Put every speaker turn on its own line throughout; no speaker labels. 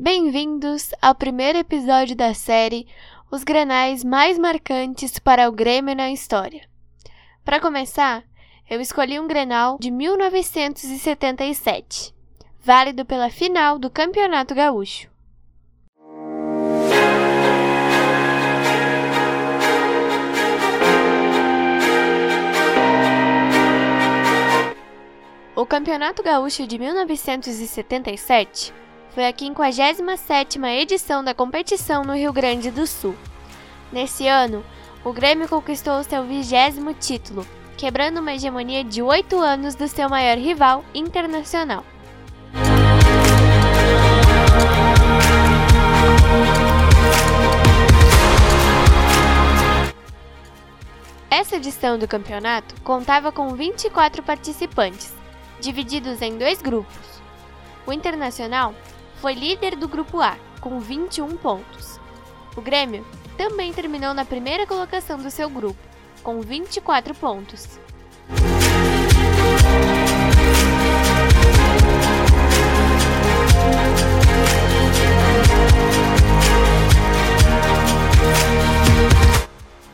Bem-vindos ao primeiro episódio da série Os Grenais Mais Marcantes para o Grêmio na História. Para começar, eu escolhi um Grenal de 1977, válido pela final do Campeonato Gaúcho. O Campeonato Gaúcho de 1977 foi a 57ª edição da competição no Rio Grande do Sul. Nesse ano, o Grêmio conquistou seu vigésimo título, quebrando uma hegemonia de oito anos do seu maior rival internacional. Essa edição do campeonato contava com 24 participantes, divididos em dois grupos. O Internacional foi líder do Grupo A, com 21 pontos. O Grêmio também terminou na primeira colocação do seu grupo, com 24 pontos.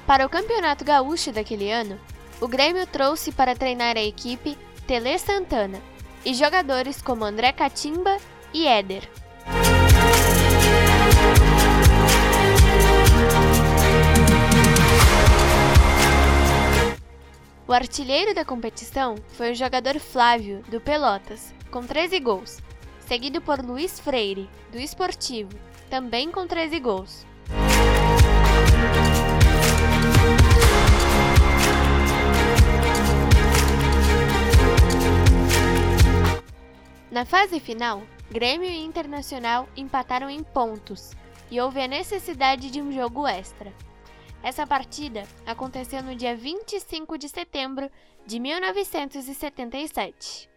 Para o Campeonato Gaúcho daquele ano, o Grêmio trouxe para treinar a equipe Tele Santana e jogadores como André Catimba e Éder. O artilheiro da competição foi o jogador Flávio, do Pelotas, com 13 gols, seguido por Luiz Freire, do Esportivo, também com 13 gols. Na fase final, Grêmio e Internacional empataram em pontos e houve a necessidade de um jogo extra. Essa partida aconteceu no dia 25 de setembro de 1977.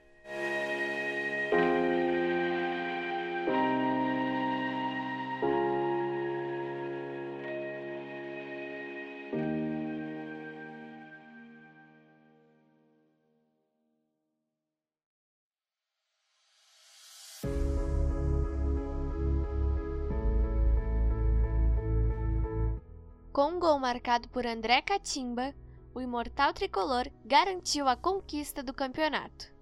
Com um gol marcado por André Catimba, o imortal tricolor garantiu a conquista do campeonato.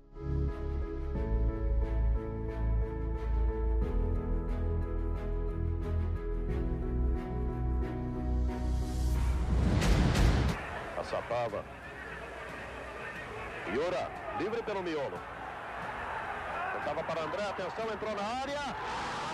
Sapava. Yura, livre pelo miolo. Tentava para André, atenção, entrou na área.